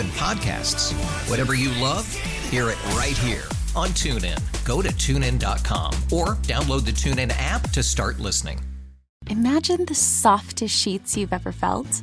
even podcasts. Whatever you love, hear it right here on TuneIn. Go to tunein.com or download the TuneIn app to start listening. Imagine the softest sheets you've ever felt.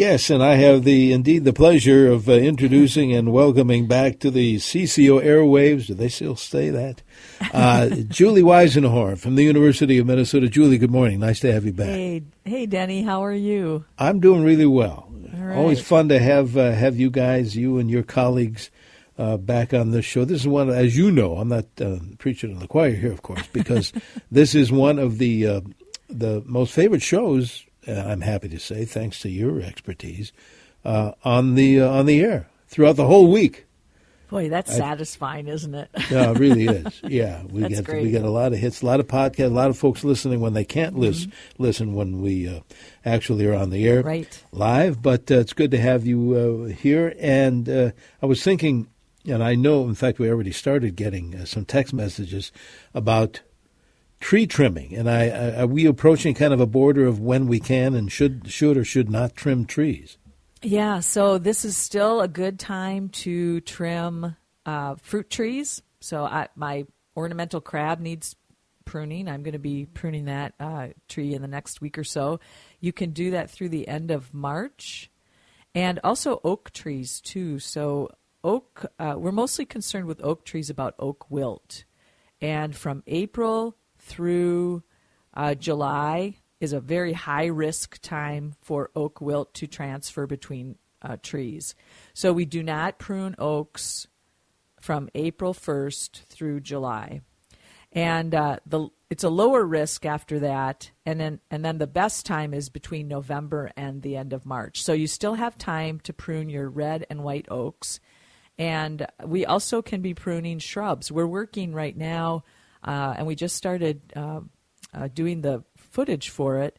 Yes, and I have the indeed the pleasure of uh, introducing and welcoming back to the CCO airwaves. Do they still say that? Uh, Julie Weisenhorn from the University of Minnesota. Julie, good morning. Nice to have you back. Hey, hey, Denny, how are you? I'm doing really well. right. Always fun to have uh, have you guys, you and your colleagues, uh, back on this show. This is one, as you know, I'm not uh, preaching in the choir here, of course, because this is one of the uh, the most favorite shows. Uh, I'm happy to say, thanks to your expertise, uh, on the uh, on the air throughout the whole week. Boy, that's satisfying, isn't it? No, it really is. Yeah, we That's get great. we get a lot of hits, a lot of podcasts, a lot of folks listening when they can't listen listen when we uh, actually are on the air Mm-hmm. Right. live. But uh, it's good to have you uh, here. And uh, I was thinking, and I know, in fact, we already started getting uh, some text messages about tree trimming. And I, I are we approaching kind of a border of when we can and should should or should not trim trees? Yeah, so this is still a good time to trim uh, fruit trees. So I, my ornamental crab needs pruning. I'm going to be pruning that uh, tree in the next week or so. You can do that through the end of March, and also oak trees too. So oak, uh, we're mostly concerned with oak trees about oak wilt, and from April through uh, July is a very high risk time for oak wilt to transfer between uh, trees. So we do not prune oaks from April 1st through July. And uh, the it's a lower risk after that, and then and then the best time is between November and the end of March. So you still have time to prune your red and white oaks, and we also can be pruning shrubs. We're working right now, uh, and we just started uh, uh, doing the footage for it.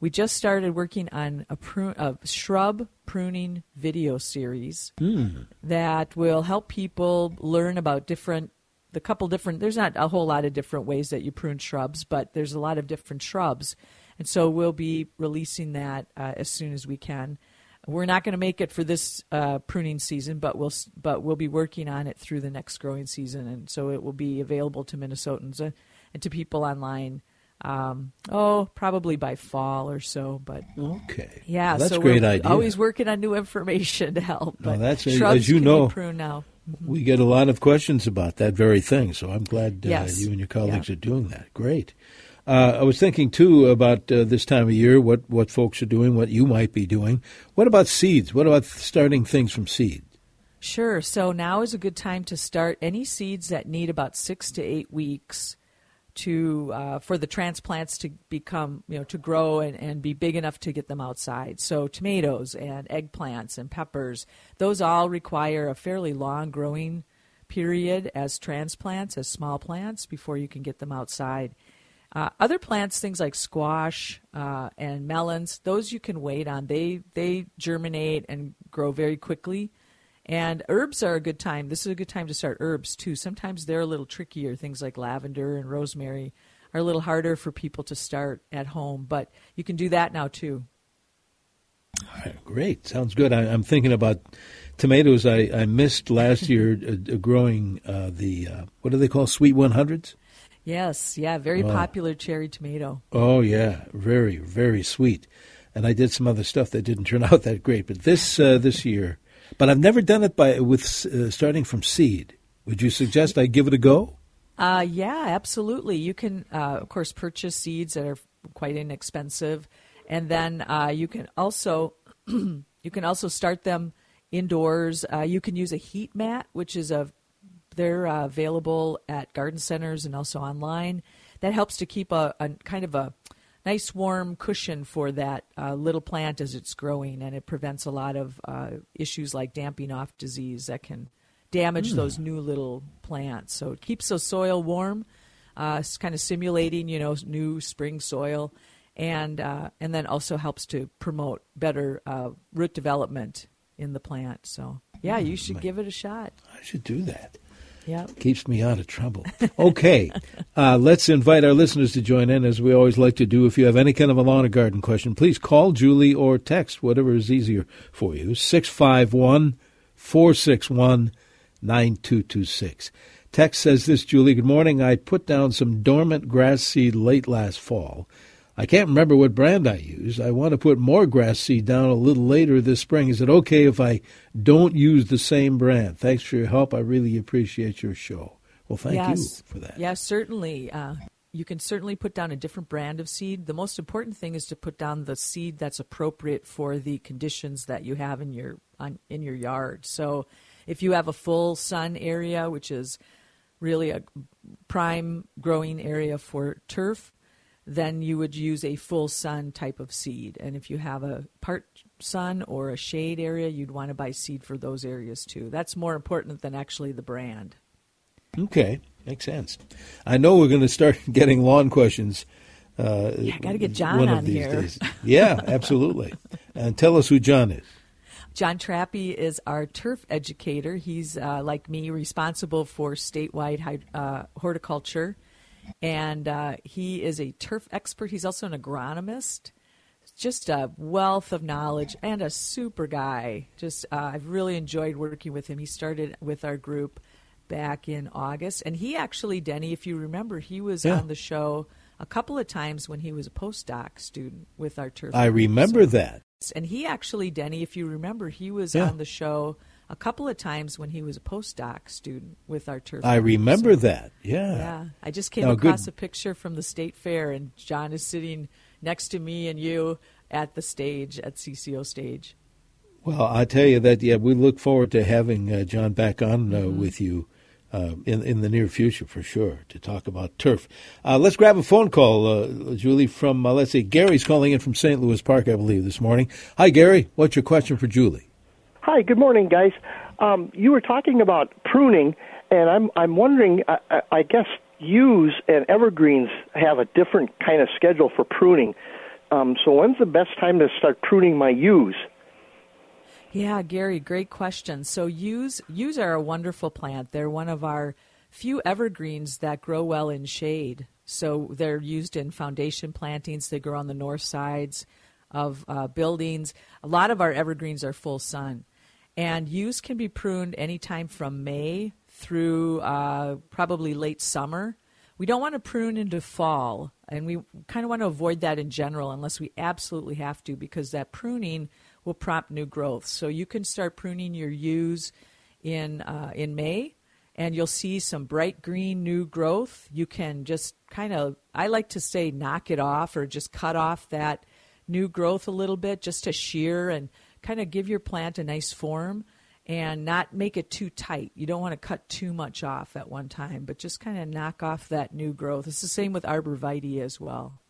We just started working on a, prune, a shrub pruning video series that will help people learn about different the couple different. There's not a whole lot of different ways that you prune shrubs, but there's a lot of different shrubs, and so we'll be releasing that uh, as soon as we can. We're not going to make it for this uh, pruning season, but we'll but we'll be working on it through the next growing season, and so it will be available to Minnesotans uh, and to people online um, oh, probably by fall or so. But okay, yeah, well, that's so great we're idea. Always working on new information to help. But well, that's as you know. prune now. Mm-hmm. We get a lot of questions about that very thing, so I'm glad uh, yes. you and your colleagues yeah. are doing that. Great. Uh, I was thinking too about uh, this time of year, what what folks are doing, what you might be doing. What about seeds? What about starting things from seed? Sure. So now is a good time to start any seeds that need about six to eight weeks to uh, for the transplants to become you know to grow and, and be big enough to get them outside so tomatoes and eggplants and peppers those all require a fairly long growing period as transplants as small plants before you can get them outside uh, other plants things like squash uh, and melons those you can wait on they they germinate and grow very quickly and herbs are a good time. This is a good time to start herbs too. Sometimes they're a little trickier. Things like lavender and rosemary are a little harder for people to start at home, but you can do that now too. great. Sounds good. I, am thinking about tomatoes. I, I missed last year uh, growing uh, the, uh, what do they call, sweet 100s? Yes, yeah, very oh. popular cherry tomato. Oh, yeah, very, very sweet. And I did some other stuff that didn't turn out that great. But this uh, this year, but I've never done it by with uh, starting from seed. Would you suggest I give it a go? Uh, yeah, absolutely. You can, uh, of course, purchase seeds that are quite inexpensive, and then uh, you can also you can also start them indoors. Uh, you can use a heat mat, which is a they're uh, available at garden centers and also online. That helps to keep a, a kind of a nice warm cushion for that uh, little plant as it's growing, and it prevents a lot of uh, issues like damping off disease that can damage mm. those new little plants. So it keeps the soil warm. Uh, kind of simulating, you know, new spring soil, and uh, and then also helps to promote better uh, root development in the plant. So yeah, you should mm, give it a shot. I should do that. Yeah. Keeps me out of trouble. Okay. uh, let's invite our listeners to join in, as we always like to do. If you have any kind of a lawn or garden question, please call Julie or text, whatever is easier for you, 651 461 9226. Text says this, Julie, good morning. I put down some dormant grass seed late last fall. I can't remember what brand I used. I want to put more grass seed down a little later this spring. Is it okay if I don't use the same brand? Thanks for your help. I really appreciate your show. Well, thank yes. you for that. Yes, certainly. Uh, you can certainly put down a different brand of seed. The most important thing is to put down the seed that's appropriate for the conditions that you have in your on, in your yard. So, if you have a full sun area, which is really a prime growing area for turf, then you would use a full sun type of seed. And if you have a part sun or a shade area, you'd want to buy seed for those areas too. That's more important than actually the brand. Okay, makes sense. I know we're going to start getting lawn questions. Uh, yeah, got to get John on here. Days. Yeah, absolutely. and tell us who John is. John Trappe is our turf educator. He's, uh, like me, responsible for statewide uh, horticulture and uh, he is a turf expert. He's also an agronomist. Just a wealth of knowledge and a super guy. Just uh, I've really enjoyed working with him. He started with our group back in August, and he actually, Denny, if you remember, he was yeah. on the show a couple of times when he was a postdoc student with our turf. I remember so, that. And he actually, Denny, if you remember, he was yeah. on the show a couple of times when he was a postdoc student with our turf. I remember so, that. Yeah. Yeah. I just came across good. a picture from the state fair, and John is sitting next to me and you at the stage at CCO stage. Well, I tell you that. Yeah, we look forward to having uh, John back on uh, mm-hmm. with you. Uh, in in the near future, for sure, to talk about turf. Uh, let's grab a phone call, uh, Julie. From uh, let's see, Gary's calling in from St. Louis Park, I believe, this morning. Hi, Gary. What's your question for Julie? Hi, good morning, guys. Um, you were talking about pruning, and I'm I'm wondering. I, I guess yews and evergreens have a different kind of schedule for pruning. Um, so when's the best time to start pruning my yews? Yeah, Gary, great question. So yews yews are a wonderful plant. They're one of our few evergreens that grow well in shade. So they're used in foundation plantings. They grow on the north sides of uh, buildings. A lot of our evergreens are full sun. And yews can be pruned anytime from May through uh, probably late summer. We don't want to prune into fall, and we kind of want to avoid that in general unless we absolutely have to because that pruning will prompt new growth. So you can start pruning your yews in uh, in May, and you'll see some bright green new growth. You can just kind of, I like to say, knock it off or just cut off that new growth a little bit just to shear and kind of give your plant a nice form and not make it too tight. You don't want to cut too much off at one time, but just kind of knock off that new growth. It's the same with arborvitae as well.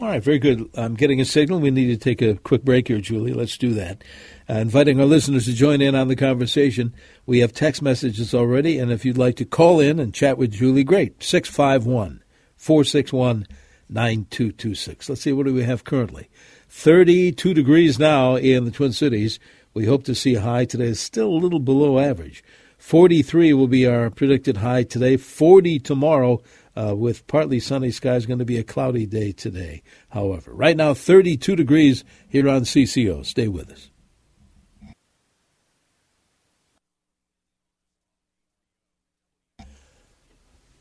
All right, very good. I'm getting a signal. We need to take a quick break here, Julie. Let's do that. Uh, inviting our listeners to join in on the conversation. We have text messages already, and if you'd like to call in and chat with Julie, great. 651 461 9226. Let's see, what do we have currently? 32 degrees now in the Twin Cities. We hope to see a high today. It's still a little below average. 43 will be our predicted high today. 40 tomorrow, uh, with partly sunny skies. Going to be a cloudy day today, however. Right now, 32 degrees here on CCO. Stay with us.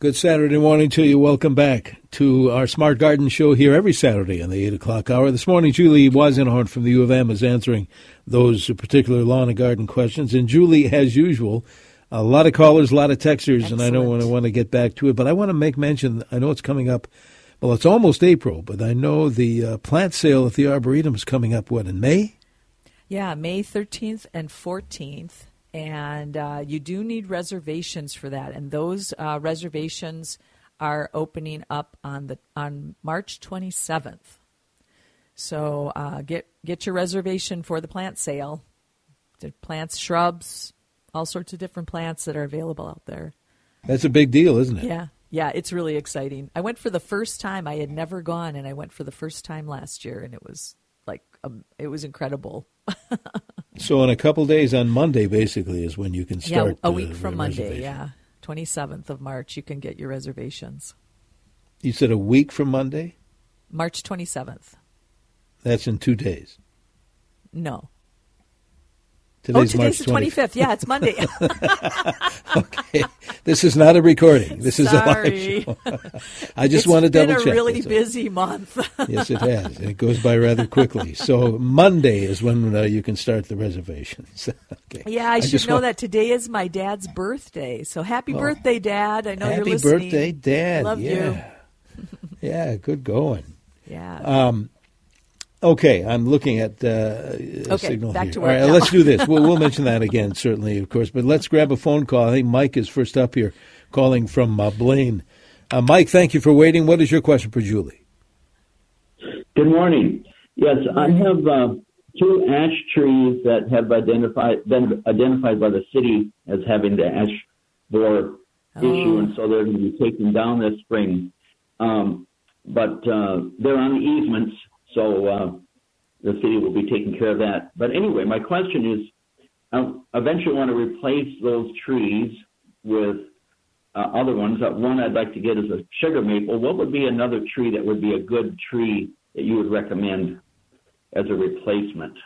Good Saturday morning to you. Welcome back to our Smart Garden Show here every Saturday in the 8 o'clock hour. This morning, Julie Weisenhorn from the U of M is answering those particular lawn and garden questions. And Julie, as usual, a lot of callers, a lot of texters, Excellent. and I don't want to want to get back to it, but I want to make mention. I know it's coming up. Well, it's almost April, but I know the uh, plant sale at the Arboretum is coming up. What in May? Yeah, May 13th and 14th and uh, you do need reservations for that. And those uh, reservations are opening up on the on March 27th. So uh, get get your reservation for the plant sale. The plants, shrubs, all sorts of different plants that are available out there. That's a big deal, isn't it? Yeah. Yeah, it's really exciting. I went for the first time. I had never gone, and I went for the first time last year, and it was like um, it was incredible. so in a couple days on Monday, basically, is when you can start. Yeah, a week from Monday. Yeah, twenty seventh of March, you can get your reservations. You said a week from Monday. March twenty seventh. That's in two days. No, Today's, oh, today's the 25th. Yeah, it's Monday. okay. This is not a recording. This Sorry. is a live show. I just want to double check. It's been a really busy month. yes, it has. It goes by rather quickly. So Monday is when uh, you can start the reservations. okay. Yeah, I, I should know want... that today is my dad's birthday. So happy oh. birthday, Dad. I know happy you're listening. Happy birthday, Dad. Love yeah. you. yeah, good going. Yeah. Um, Okay, I'm looking at uh, okay, signal back here. To All right, now. let's do this. We'll, we'll mention that again, certainly, of course. But let's grab a phone call. I think Mike is first up here, calling from uh, Blaine. Uh, Mike, thank you for waiting. What is your question for Julie? Good morning. Yes, I have uh, two ash trees that have identified been identified by the city as having the ash borer oh. issue, and so they're going to be taken down this spring. Um, but uh, they're on the easements so uh, the city will be taking care of that. But anyway, my question is, I eventually want to replace those trees with uh, other ones. Uh, one I'd like to get is a sugar maple. What would be another tree that would be a good tree that you would recommend as a replacement?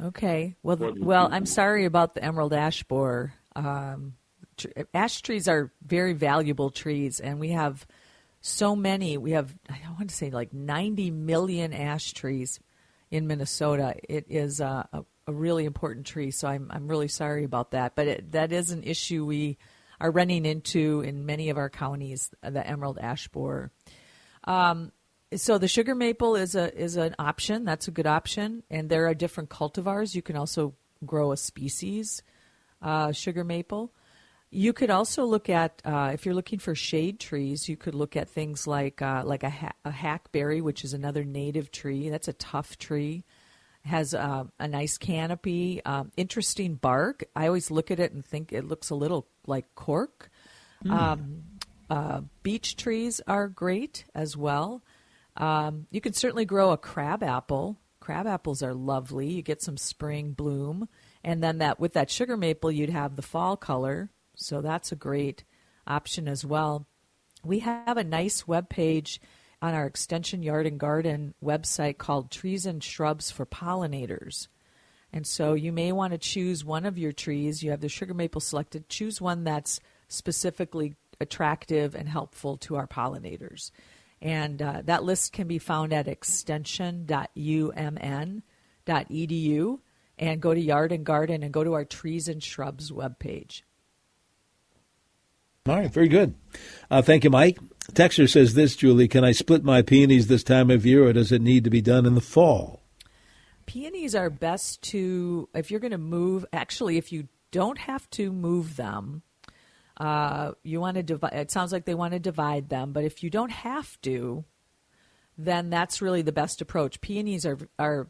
Okay. Well, well, I'm sorry about the emerald ash borer. Um, tr- ash trees are very valuable trees, and we have so many. We have, I want to say, like 90 million ash trees in Minnesota. It is a, a, a really important tree, so I'm, I'm really sorry about that. But it, that is an issue we are running into in many of our counties, the emerald ash borer. Um, so the sugar maple is a is an option. That's a good option, and there are different cultivars. You can also grow a species uh, sugar maple. You could also look at uh, if you're looking for shade trees. You could look at things like uh, like a, ha- a, hackberry, which is another native tree. That's a tough tree, has uh, a nice canopy, um, interesting bark. I always look at it and think it looks a little like cork. Mm. Um, beech trees are great as well. Um, you can certainly grow a crab apple. Crab apples are lovely. You get some spring bloom, and then that with that sugar maple, you'd have the fall color So that's a great option as well. We have a nice web page on our Extension Yard and Garden website called Trees and Shrubs for Pollinators. And so you may want to choose one of your trees. You have the sugar maple selected. Choose one that's specifically attractive and helpful to our pollinators. And uh, that list can be found at extension.umn.edu and go to Yard and Garden and go to our Trees and Shrubs webpage. All right, very good. Uh, thank you, Mike. Texter says this, Julie, can I split my peonies this time of year or does it need to be done in the fall? Peonies are best to, if you're going to move, actually, if you don't have to move them, uh, you want to divide, it sounds like they want to divide them, but if you don't have to, then that's really the best approach. Peonies are, are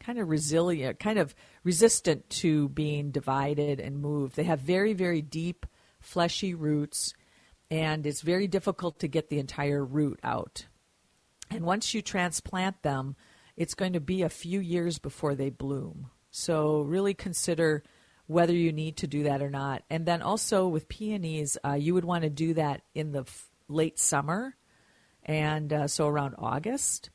kind of resilient, kind of resistant to being divided and moved. They have very, very deep, fleshy roots and it's very difficult to get the entire root out. And once you transplant them, it's going to be a few years before they bloom. So, really consider whether you need to do that or not. And then also with peonies, uh, you would want to do that in the f- late summer, and uh, so around August.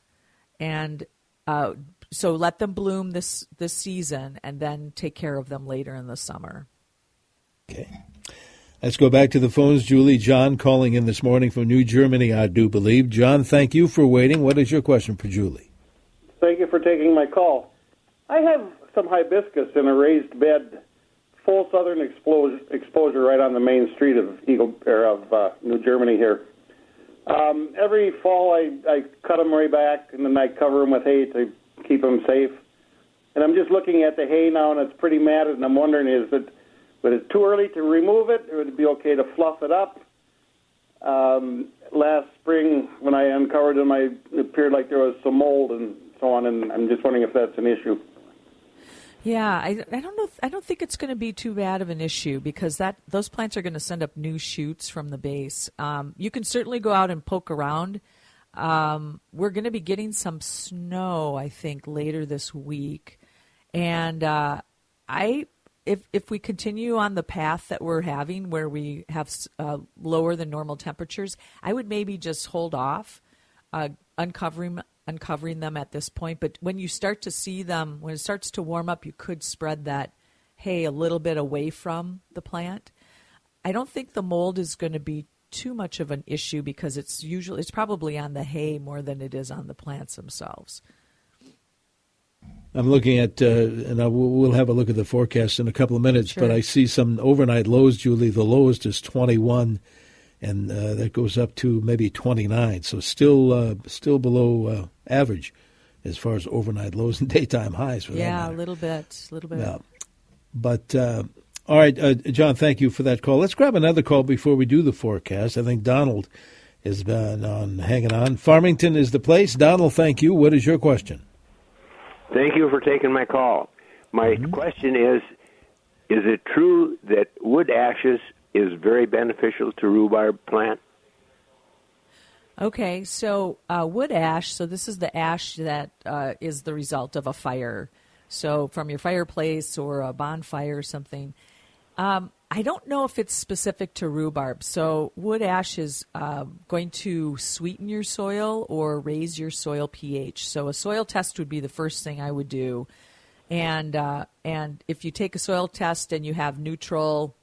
And uh, so let them bloom this this season, and then take care of them later in the summer. Okay. Let's go back to the phones. Julie, John calling in this morning from New Germany, I do believe. John, thank you for waiting. What is your question for Julie? Thank you for taking my call. I have some hibiscus in a raised bed, full southern exposure, exposure right on the main street of Eagle or of uh, New Germany here. Um, every fall, I, I cut them right back, and then I cover them with hay to keep them safe. And I'm just looking at the hay now, and it's pretty matted, and I'm wondering is it but it's too early to remove it. It would be okay to fluff it up. Um, last spring, when I uncovered them, I, it appeared like there was some mold and so on, and I'm just wondering if that's an issue. Yeah, I, I don't know. I don't think it's going to be too bad of an issue because that those plants are going to send up new shoots from the base. Um, you can certainly go out and poke around. Um, we're going to be getting some snow, I think, later this week, and uh, I if if we continue on the path that we're having, where we have uh, lower than normal temperatures, I would maybe just hold off uh, uncovering uncovering them at this point. But when you start to see them, when it starts to warm up, you could spread that hay a little bit away from the plant. I don't think the mold is going to be too much of an issue because it's usually it's probably on the hay more than it is on the plants themselves. I'm looking at, uh, and I will, we'll have a look at the forecast in a couple of minutes. Sure. But I see some overnight lows, Julie. The lowest is 21, and uh, that goes up to maybe 29. So still, uh, still below uh, average as far as overnight lows and daytime highs. For yeah, a little bit, a little bit. Yeah. But uh, all right, uh, John, thank you for that call. Let's grab another call before we do the forecast. I think Donald has been on hanging on. Farmington is the place. Donald, thank you. What is your question? Thank you for taking my call. My mm-hmm. question is Is it true that wood ashes is very beneficial to rhubarb plant? Okay, so uh, wood ash, so this is the ash that uh, is the result of a fire. So from your fireplace or a bonfire or something. Um, I don't know if it's specific to rhubarb. So, wood ash is uh, going to sweeten your soil or raise your soil pH. So, a soil test would be the first thing I would do. And uh, and if you take a soil test and you have neutral,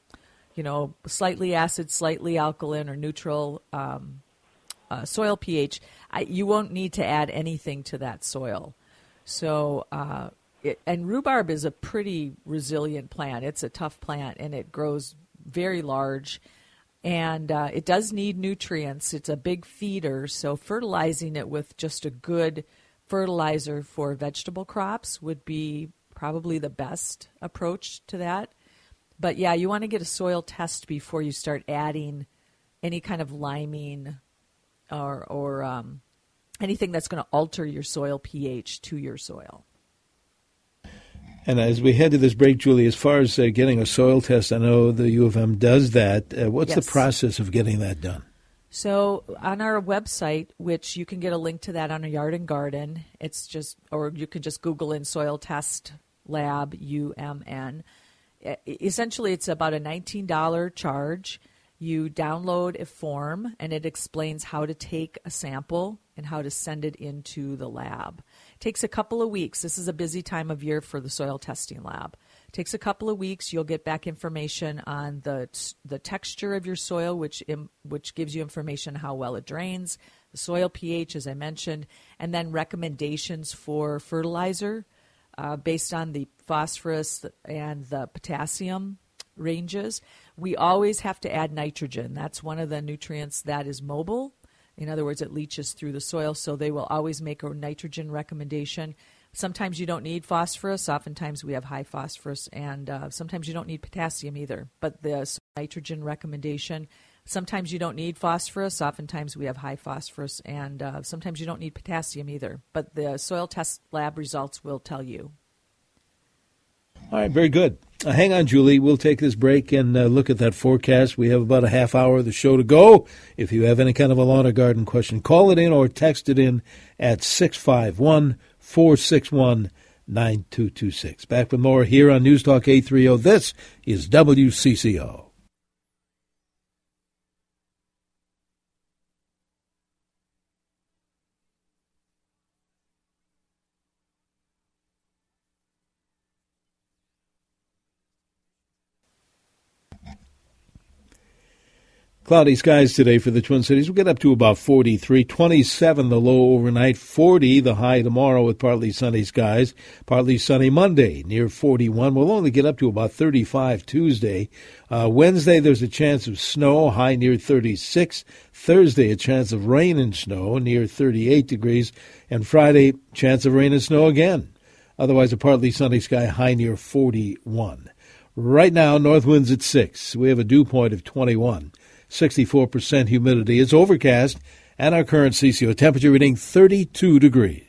you know, slightly acid, slightly alkaline, or neutral um, uh, soil pH, I, you won't need to add anything to that soil. So uh, it, and rhubarb is a pretty resilient plant. It's a tough plant and it grows very large. And uh, it does need nutrients. It's a big feeder, so fertilizing it with just a good fertilizer for vegetable crops would be probably the best approach to that. But yeah, you want to get a soil test before you start adding any kind of liming or, or um, anything that's going to alter your soil pH to your soil. And as we head to this break, Julie, as far as uh, getting a soil test, I know the U of M does that. Uh, what's yes. the process of getting that done? So on our website, which you can get a link to that on a yard and garden, it's just, or you can just Google in soil test lab UMN. essentially, it's about a $19 charge. You download a form, and it explains how to take a sample and how to send it into the lab. Takes a couple of weeks. This is a busy time of year for the soil testing lab. Takes a couple of weeks. You'll get back information on the the texture of your soil, which which gives you information how well it drains, the soil pH, as I mentioned, and then recommendations for fertilizer uh, based on the phosphorus and the potassium ranges. We always have to add nitrogen. That's one of the nutrients that is mobile. In other words, it leaches through the soil, so they will always make a nitrogen recommendation. Sometimes you don't need phosphorus. Oftentimes we have high phosphorus, and uh, sometimes you don't need potassium either. But the nitrogen recommendation. Sometimes you don't need phosphorus. Oftentimes we have high phosphorus, and uh, sometimes you don't need potassium either. But the soil test lab results will tell you. All right, very good. Uh, hang on, Julie. We'll take this break and uh, look at that forecast. We have about a half hour of the show to go. If you have any kind of a lawn or garden question, call it in or text it in at 651 461 9226. Back with more here on News Talk 830. This is WCCO. Cloudy skies today for the Twin Cities. We'll get up to about 43, 27 the low overnight, 40 the high tomorrow with partly sunny skies, partly sunny Monday near 41. We'll only get up to about 35 Tuesday. Uh, Wednesday there's a chance of snow, high near 36. Thursday a chance of rain and snow near 38 degrees, and Friday chance of rain and snow again. Otherwise a partly sunny sky, high near 41. Right now north winds at 6. We have a dew point of 21. 64% humidity. It's overcast, and our current CCO temperature reading 32 degrees.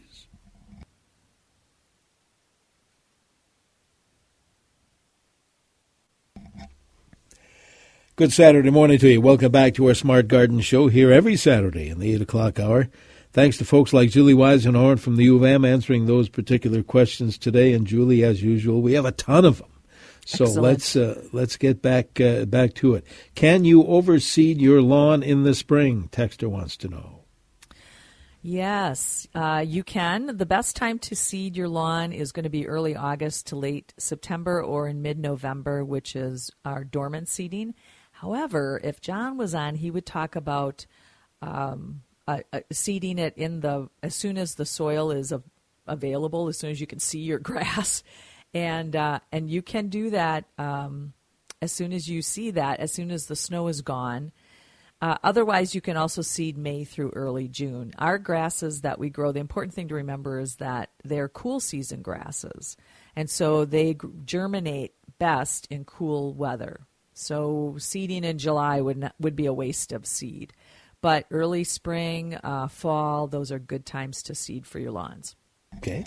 Good Saturday morning to you. Welcome back to our Smart Garden Show here every Saturday in the 8 o'clock hour. Thanks to folks like Julie Weisenhorn from the U of M answering those particular questions today. And Julie, as usual, we have a ton of them. So Excellent. let's uh, let's get back uh, back to it. Can you overseed your lawn in the spring? Texter wants to know. Yes, uh, you can. The best time to seed your lawn is going to be early August to late September or in mid November, which is our dormant seeding. However, if John was on, he would talk about um, uh, uh, seeding it in the as soon as the soil is available, as soon as you can see your grass and uh, and you can do that um, as soon as you see that, as soon as the snow is gone. Uh, otherwise, you can also seed May through early June. Our grasses that we grow, the important thing to remember is that they're cool season grasses, and so they germinate best in cool weather. So seeding in July would not, would be a waste of seed, but early spring, uh, fall, those are good times to seed for your lawns. Okay.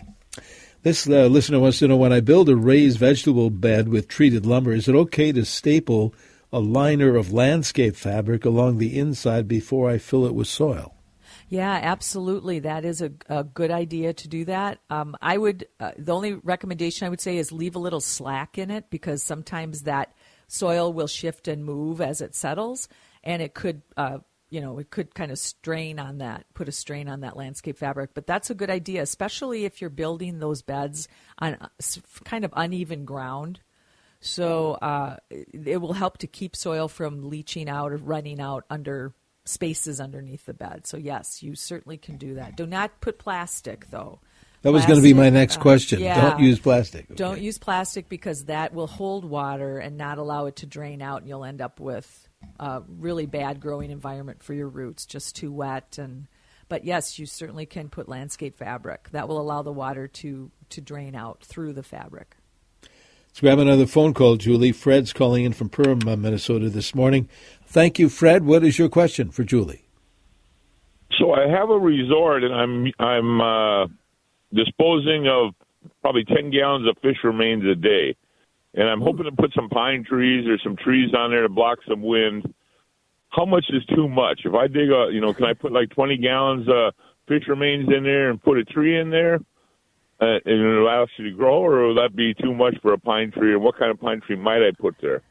This uh, listener wants to know when I build a raised vegetable bed with treated lumber, is it okay to staple a liner of landscape fabric along the inside before I fill it with soil? Yeah, absolutely. That is a, a good idea to do that. Um, I would, uh, the only recommendation I would say is leave a little slack in it because sometimes that soil will shift and move as it settles and it could uh, you know, it could kind of strain on that, put a strain on that landscape fabric. But that's a good idea, especially if you're building those beds on kind of uneven ground. So uh, it will help to keep soil from leaching out or running out under spaces underneath the bed. So yes, you certainly can do that. Do not put plastic though. That was going to be my next uh, question. Uh, yeah. Don't use plastic. Okay. Don't use plastic because that will hold water and not allow it to drain out, and you'll end up with a really bad growing environment for your roots, just too wet and but yes, you certainly can put landscape fabric. That will allow the water to to drain out through the fabric. Let's grab another phone call, Julie. Fred's calling in from Perham, Minnesota this morning. Thank you, Fred. What is your question for Julie? So I have a resort, and I'm I'm uh, disposing of probably ten gallons of fish remains a day and I'm hoping to put some pine trees or some trees on there to block some wind. How much is too much? If I dig a, you know, can I put like 20 gallons of fish remains in there and put a tree in there? uh, and it allows allow it to grow, or will that be too much for a pine tree? And what kind of pine tree might I put there?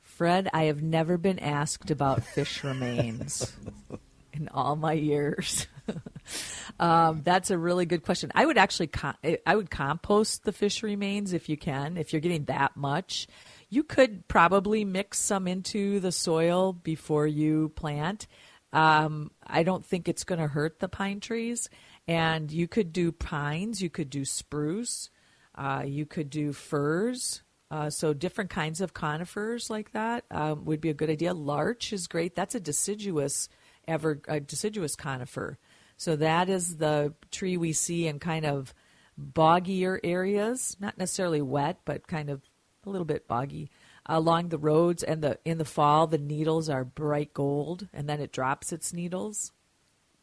Fred, I have never been asked about fish remains in all my years. um, that's a really good question. I would actually, com- I would compost the fish remains if you can. If you're getting that much, you could probably mix some into the soil before you plant. Um, I don't think it's going to hurt the pine trees. And you could do pines, you could do spruce, uh, you could do firs. Uh, so different kinds of conifers like that um, would be a good idea. Larch is great. That's a deciduous ever a deciduous conifer. So that is the tree we see in kind of boggier areas, not necessarily wet, but kind of a little bit boggy along the roads. And the in the fall, the needles are bright gold, and then it drops its needles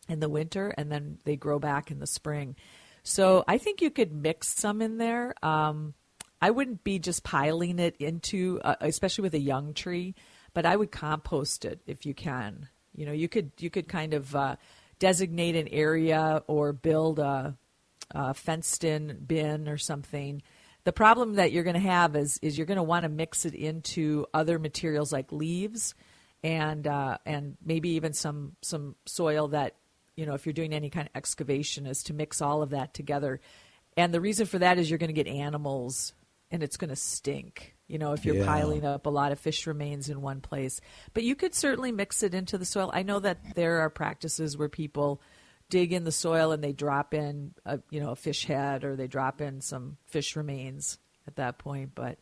in the winter, and then they grow back in the spring. So I think you could mix some in there. Um, I wouldn't be just piling it into, uh, especially with a young tree, but I would compost it if you can. You know, you could you could kind of uh, designate an area or build a, a fenced-in bin or something. The problem that you're going to have is is you're going to want to mix it into other materials like leaves and uh, and maybe even some some soil that you know if you're doing any kind of excavation is to mix all of that together. And the reason for that is you're going to get animals and it's going to stink you know, if you're Yeah. piling up a lot of fish remains in one place. But you could certainly mix it into the soil. I know that there are practices where people dig in the soil and they drop in, a, you know, a fish head or they drop in some fish remains at that point. But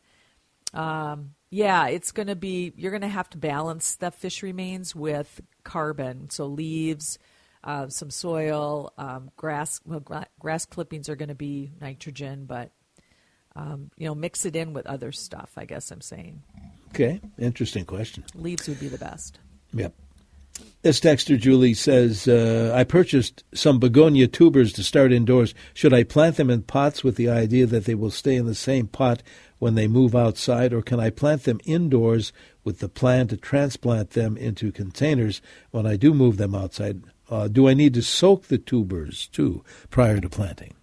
um, yeah, it's going to be, you're going to have to balance the fish remains with carbon. So leaves, uh, some soil, um, grass, well, gra- grass clippings are going to be nitrogen, but um, you know, mix it in with other stuff. I guess I'm saying Okay, interesting question. leaves would be the best. Yep. This texter, Julie, says, uh, I purchased some begonia tubers to start indoors. Should I plant them in pots with the idea that they will stay in the same pot when they move outside, or can I plant them indoors with the plan to transplant them into containers when I do move them outside? Uh, do I need to soak the tubers, too, prior to planting?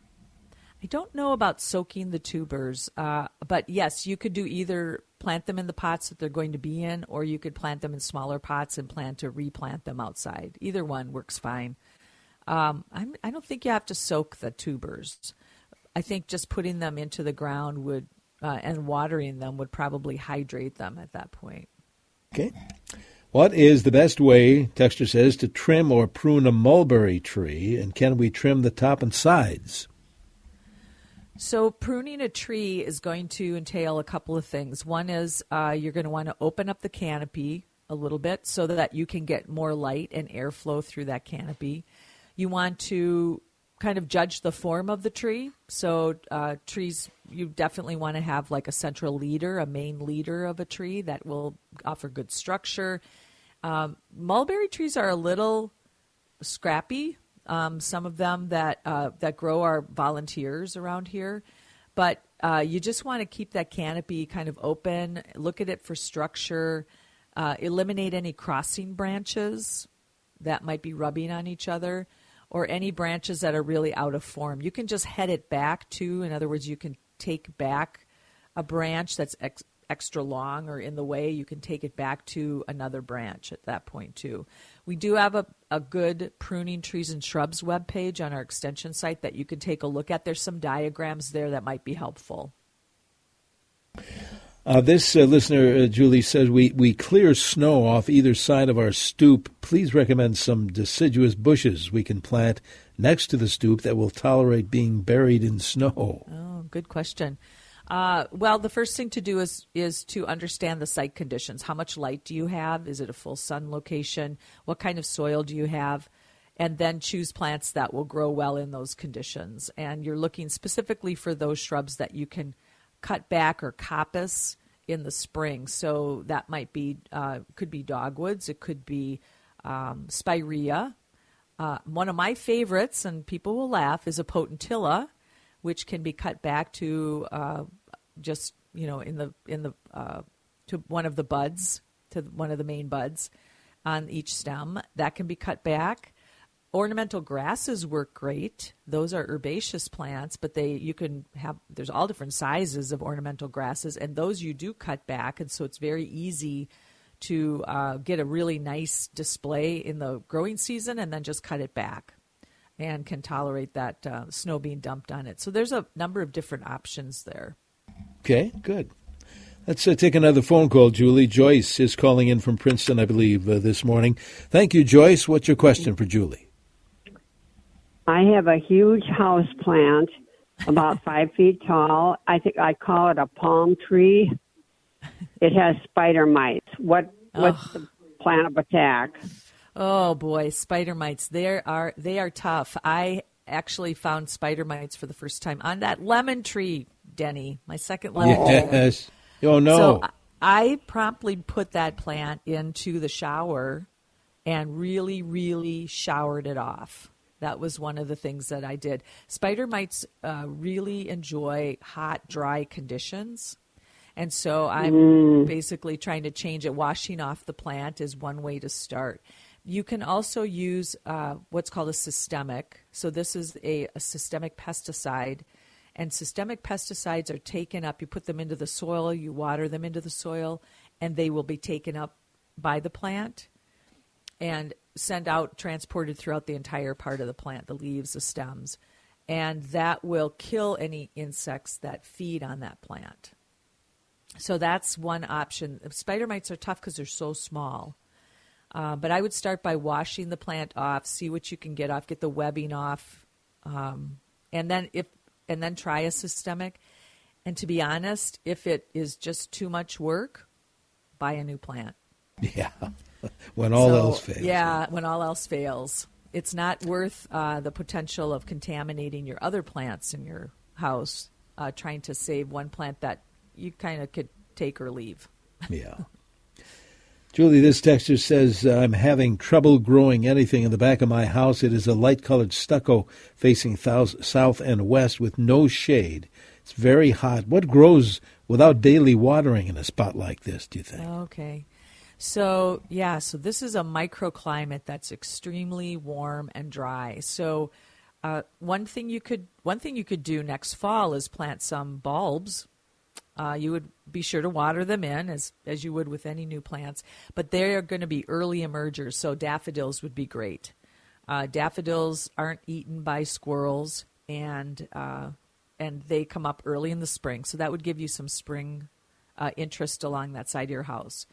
I don't know about soaking the tubers, uh, but yes, you could do either plant them in the pots that they're going to be in, or you could plant them in smaller pots and plan to replant them outside. Either one works fine. Um, I'm, I don't think you have to soak the tubers. I think just putting them into the ground would uh, and watering them would probably hydrate them at that point. Okay. What is the best way, Texter says, to trim or prune a mulberry tree, and can we trim the top and sides? So, pruning a tree is going to entail a couple of things. One is uh, you're going to want to open up the canopy a little bit so that you can get more light and airflow through that canopy. You want to kind of judge the form of the tree. So, uh, trees, you definitely want to have like a central leader, a main leader of a tree that will offer good structure. Um, mulberry trees are a little scrappy. Um, some of them that uh, that grow are volunteers around here, but uh, you just want to keep that canopy kind of open. Look at it for structure. Uh, eliminate any crossing branches that might be rubbing on each other, or any branches that are really out of form. You can just head it back to. In other words, you can take back a branch that's ex- extra long or in the way. You can take it back to another branch at that point too. We do have a, a good pruning trees and shrubs webpage on our extension site that you can take a look at. There's some diagrams there that might be helpful. Uh, this uh, listener, uh, Julie, says we, we clear snow off either side of our stoop. Please recommend some deciduous bushes we can plant next to the stoop that will tolerate being buried in snow. Oh, good question. Uh, well, the first thing to do is is to understand the site conditions. How much light do you have? Is it a full sun location? What kind of soil do you have? And then choose plants that will grow well in those conditions. And you're looking specifically for those shrubs that you can cut back or coppice in the spring. So that might be uh, could be dogwoods. It could be um, spirea. Uh, one of my favorites, and people will laugh, is a potentilla, which can be cut back to uh, just you know in the in the uh, to one of the buds to one of the main buds on each stem. That can be cut back. ornamental grasses work great. Those are herbaceous plants, but they you can have there's all different sizes of ornamental grasses, and those you do cut back, and so it's very easy to uh, get a really nice display in the growing season, and then just cut it back, and can tolerate that uh, snow being dumped on it. So there's a number of different options there. Okay, good. Let's uh, take another phone call, Julie. Joyce is calling in from Princeton, I believe, uh, this morning. Thank you, Joyce. What's your question for Julie? I have a huge house plant, about five feet tall. I think I call it a palm tree. It has spider mites. What what's the plan of attack? Oh boy, spider mites. They are they are tough. I actually found spider mites for the first time on that lemon tree, Denny. My second lemon yes. tree. Oh no. So I promptly put that plant into the shower and really, really showered it off. That was one of the things that I did. Spider mites uh, really enjoy hot, dry conditions. And so I'm Mm. basically trying to change it. Washing off the plant is one way to start. You can also use uh, what's called a systemic. So, this is a, a systemic pesticide. And systemic pesticides are taken up, you put them into the soil, you water them into the soil, and they will be taken up by the plant and sent out, transported throughout the entire part of the plant, the leaves, the stems. And that will kill any insects that feed on that plant. So that's one option. Spider mites are tough because they're so small. Uh, but I would start by washing the plant off, see what you can get off, get the webbing off, um, and then if and then try a systemic. And to be honest, if it is just too much work, buy a new plant. Yeah. when all So, else fails. Yeah, when all else fails. It's not worth uh, the potential of contaminating your other plants in your house, uh, trying to save one plant that you kind of could take or leave. Yeah. Julie, this texter says, uh, I'm having trouble growing anything in the back of my house. It is a light colored stucco facing south and west with no shade. It's very hot. What grows without daily watering in a spot like this, do you think? Okay. So, yeah, so this is a microclimate that's extremely warm and dry. So, uh, one thing you could one thing you could do next fall is plant some bulbs. Uh, you would be sure to water them in as as you would with any new plants, but they are going to be early emergers. So daffodils would be great. Uh, daffodils aren't eaten by squirrels, and uh, and they come up early in the spring. So that would give you some spring uh, interest along that side of your house.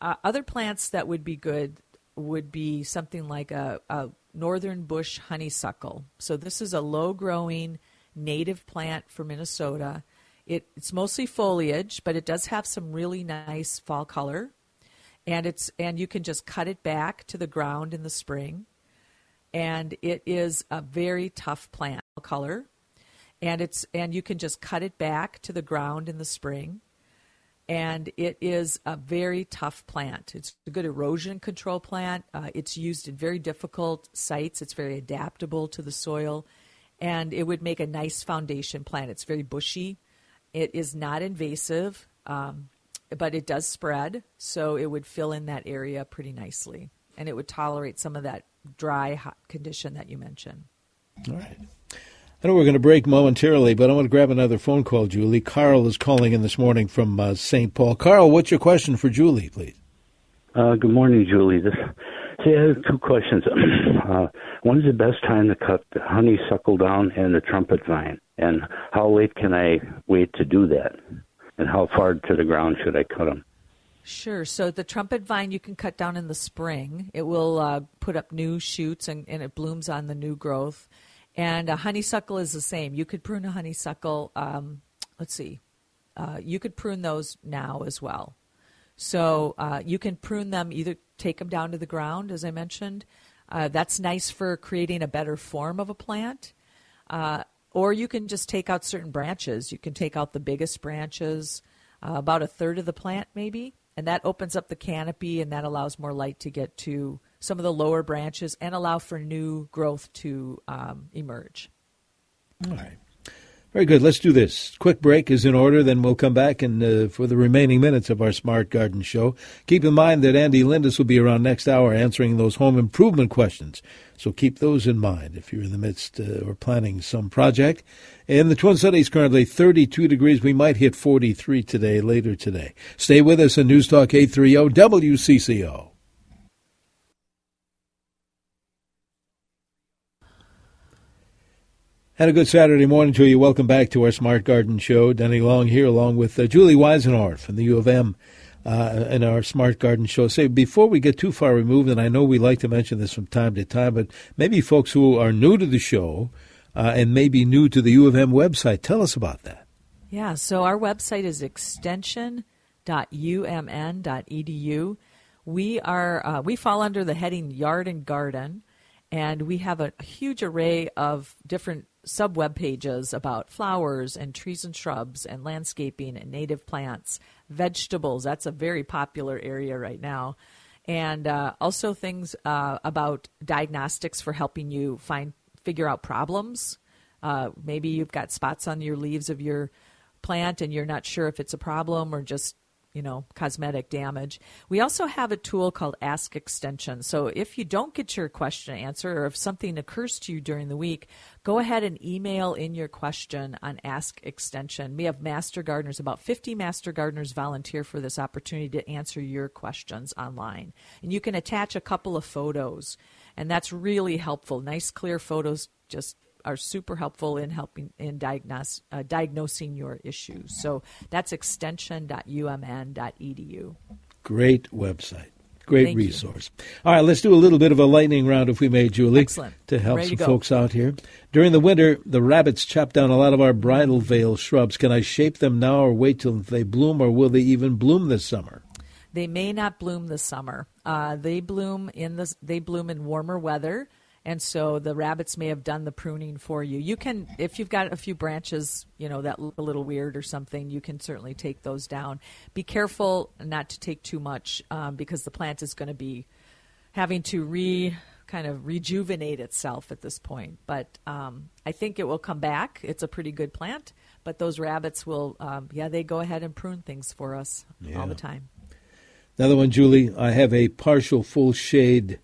Uh, other plants that would be good would be something like a, a northern bush honeysuckle. So this is a low growing native plant for Minnesota. It, it's mostly foliage, but it does have some really nice fall color, and it's and you can just cut it back to the ground in the spring, and it is a very tough plant color, and it's and you can just cut it back to the ground in the spring, and it is a very tough plant. It's a good erosion control plant. Uh, it's used in very difficult sites. It's very adaptable to the soil, and it would make a nice foundation plant. It's very bushy. It is not invasive, um, but it does spread, so it would fill in that area pretty nicely, and it would tolerate some of that dry hot condition that you mentioned. All right. I know we're going to break momentarily, but I want to grab another phone call, Julie. Carl is calling in this morning from uh, St. Paul. Carl, what's your question for Julie, please? Uh, good morning, Julie. This, see, I have two questions. uh, when is the best time to cut the honeysuckle down and the trumpet vine? And how late can I wait to do that? And how far to the ground should I cut them? Sure. So the trumpet vine you can cut down in the spring. It will uh, put up new shoots and, and it blooms on the new growth. And a honeysuckle is the same. You could prune a honeysuckle. Um, let's see. Uh, you could prune those now as well. So uh, you can prune them, either take them down to the ground, as I mentioned. Uh, that's nice for creating a better form of a plant. Uh, or you can just take out certain branches. You can take out the biggest branches, uh, about a third of the plant maybe, and that opens up the canopy and that allows more light to get to some of the lower branches and allow for new growth to um, emerge. All right. Very good. Let's do this. Quick break is in order, then we'll come back and uh, for the remaining minutes of our Smart Garden show. Keep in mind that Andy Lindus will be around next hour answering those home improvement questions. So keep those in mind if you're in the midst uh, or planning some project. In the Twin Cities, currently 32 degrees. We might hit 43 today, later today. Stay with us on News Talk 830 WCCO. And a good Saturday morning to you. Welcome back to our Smart Garden Show. Denny Long here, along with uh, Julie Weisenhorn from the U of M uh, in our Smart Garden Show. Say, before we get too far removed, and I know we like to mention this from time to time, but maybe folks who are new to the show uh, and maybe new to the U of M website, tell us about that. Yeah, so our website is extension.umn.edu. We are uh, we fall under the heading Yard and Garden, and we have a huge array of different sub web pages about flowers and trees and shrubs and landscaping and native plants, vegetables. That's a very popular area right now. And uh, also things uh, about diagnostics for helping you find figure out problems. Uh, maybe you've got spots on your leaves of your plant and you're not sure if it's a problem or just you know, cosmetic damage. We also have a tool called Ask Extension. So if you don't get your question answered or if something occurs to you during the week, go ahead and email in your question on Ask Extension. We have master gardeners, about 50 master gardeners volunteer for this opportunity to answer your questions online. And you can attach a couple of photos, and that's really helpful. Nice, clear photos just are super helpful in helping in diagnose, uh, diagnosing your issues. So that's extension.umn.edu. Great website. Great Thank resource. You. All right, let's do a little bit of a lightning round, if we may, Julie, Excellent. to help Ready some to folks out here. During the winter, the rabbits chop down a lot of our bridal veil shrubs. Can I shape them now or wait till they bloom, or will they even bloom this summer? They may not bloom this summer. Uh, they bloom in the they bloom in warmer weather and so the rabbits may have done the pruning for you. You can, if you've got a few branches, you know that look a little weird or something, you can certainly take those down. Be careful not to take too much um, because the plant is going to be having to re kind of rejuvenate itself at this point. But um, I think it will come back. It's a pretty good plant, but those rabbits will, um, yeah, they go ahead and prune things for us yeah. all the time. Another one, Julie. I have a partial full shade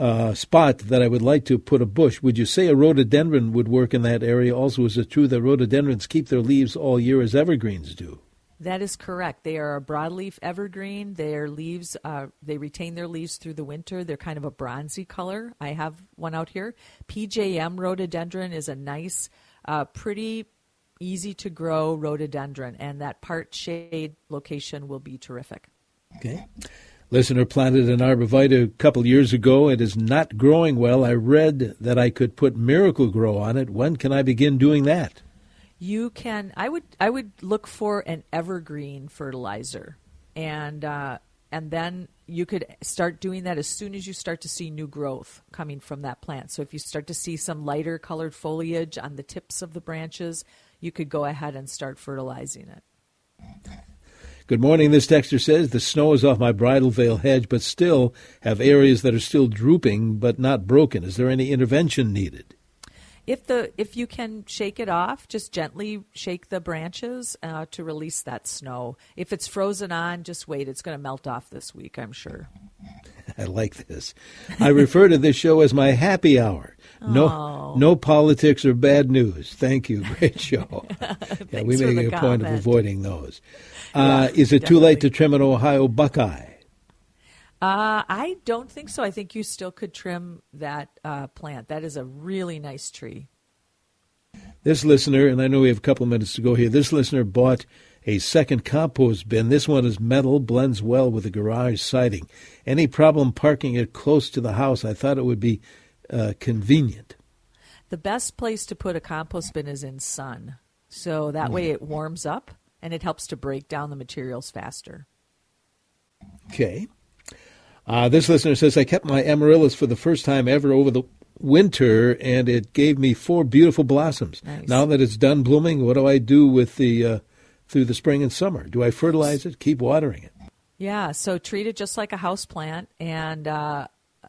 uh, spot that I would like to put a bush. Would you say a rhododendron would work in that area? Also, is it true that rhododendrons keep their leaves all year as evergreens do? That is correct. They are a broadleaf evergreen. Their leaves, uh, they retain their leaves through the winter. They're kind of a bronzy color. I have one out here. PJM rhododendron is a nice, uh, pretty easy to grow rhododendron, and that part shade location will be terrific. Okay. Listener planted an arborvitae a couple years ago. It is not growing well. I read that I could put Miracle-Gro on it. When can I begin doing that? You can. I would. I would look for an evergreen fertilizer, and uh, and then you could start doing that as soon as you start to see new growth coming from that plant. So if you start to see some lighter colored foliage on the tips of the branches, you could go ahead and start fertilizing it. Good morning. This texter says the snow is off my bridal veil hedge, but still have areas that are still drooping but not broken. Is there any intervention needed? If the if you can shake it off, just gently shake the branches uh, to release that snow. If it's frozen on, just wait. It's going to melt off this week, I'm sure. I like this. I refer to this show as my happy hour. No, oh. no politics or bad news. Thank you. Great show. yeah, we make a comment. point of avoiding those. Uh, yeah, is it definitely. too late to trim an Ohio buckeye? Uh, I don't think so. I think you still could trim that uh, plant. That is a really nice tree. This listener, and I know we have a couple minutes to go here. This listener bought a second compost bin. This one is metal, blends well with the garage siding. Any problem parking it close to the house? I thought it would be uh, convenient. The best place to put a compost bin is in sun, so that way it warms up and it helps to break down the materials faster. Okay. Uh, this listener says, I kept my amaryllis for the first time ever over the winter, and it gave me four beautiful blossoms. Nice. Now that it's done blooming, what do I do with the uh, through the spring and summer? Do I fertilize it? Keep watering it? Yeah. So treat it just like a house plant, and uh,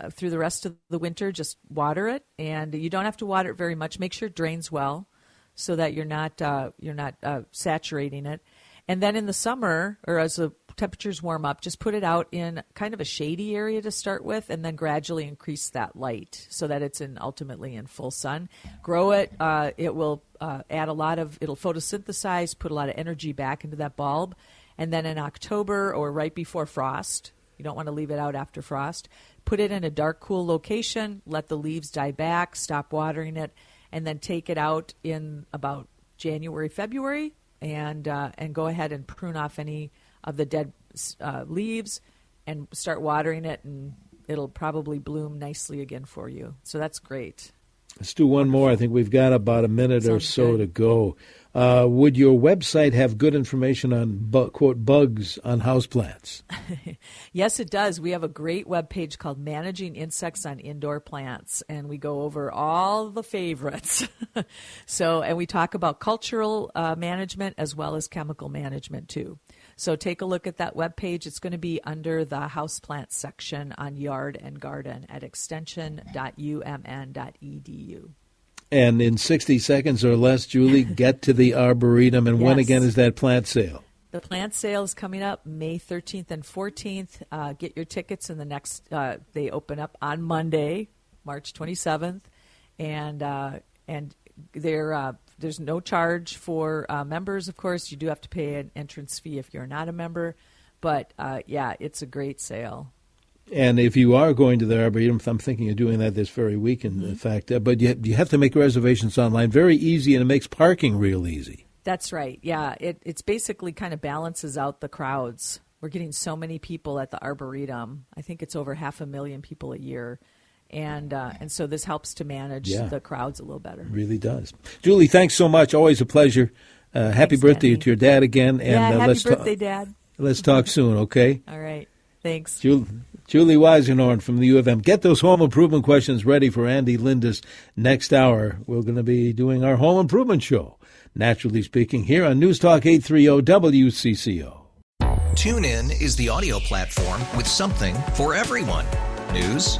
through the rest of the winter, just water it. And you don't have to water it very much. Make sure it drains well. so that you're not uh, you're not uh, saturating it. And then in the summer, or as the temperatures warm up, just put it out in kind of a shady area to start with, and then gradually increase that light so that it's in ultimately in full sun. Grow it; uh, it will uh, add a lot of it'll photosynthesize, put a lot of energy back into that bulb, and then in October or right before frost, you don't want to leave it out after frost. Put it in a dark, cool location. Let the leaves die back. Stop watering it, and then take it out in about January, February, and uh, and go ahead and prune off any of the dead uh, leaves, and start watering it, and it'll probably bloom nicely again for you. So that's great. Let's do one more. I think we've got about a minute Sounds or so good. to go. Uh, would your website have good information on bu- quote bugs on houseplants? yes, it does. We have a great web page called Managing Insects on Indoor Plants, and we go over all the favorites. so, and we talk about cultural uh, management as well as chemical management too. So take a look at that web page. It's going to be under the houseplant section on Yard and Garden at extension.umn.edu. And in 60 seconds or less, Julie, get to the Arboretum. And yes. when again is that plant sale? The plant sale is coming up May 13th and 14th. Uh, get your tickets in the next, uh, they open up on Monday, March 27th. And, uh, and they're uh, there's no charge for uh, members, of course. You do have to pay an entrance fee if you're not a member. But uh, yeah, it's a great sale. And if you are going to the Arboretum, I'm thinking of doing that this very week, in mm-hmm. fact. Uh, but you, you have to make reservations online. Very easy, and it makes parking real easy. That's right. Yeah, it it's basically kind of balances out the crowds. We're getting so many people at the Arboretum. I think it's over half a million people a year and uh, and so this helps to manage yeah. the crowds a little better. It really does. Julie, thanks so much. Always a pleasure. Uh, happy thanks, birthday Danny. to your dad again, and yeah, uh, happy let's birthday, Dad. Let's talk soon, okay? All right. Thanks. Julie, Julie Weisenhorn from the U of M. Get those home improvement questions ready for Andy Linda's next hour. We're going to be doing our home improvement show, naturally speaking, here on News Talk 830 WCCO. Tune in is the audio platform with something for everyone. News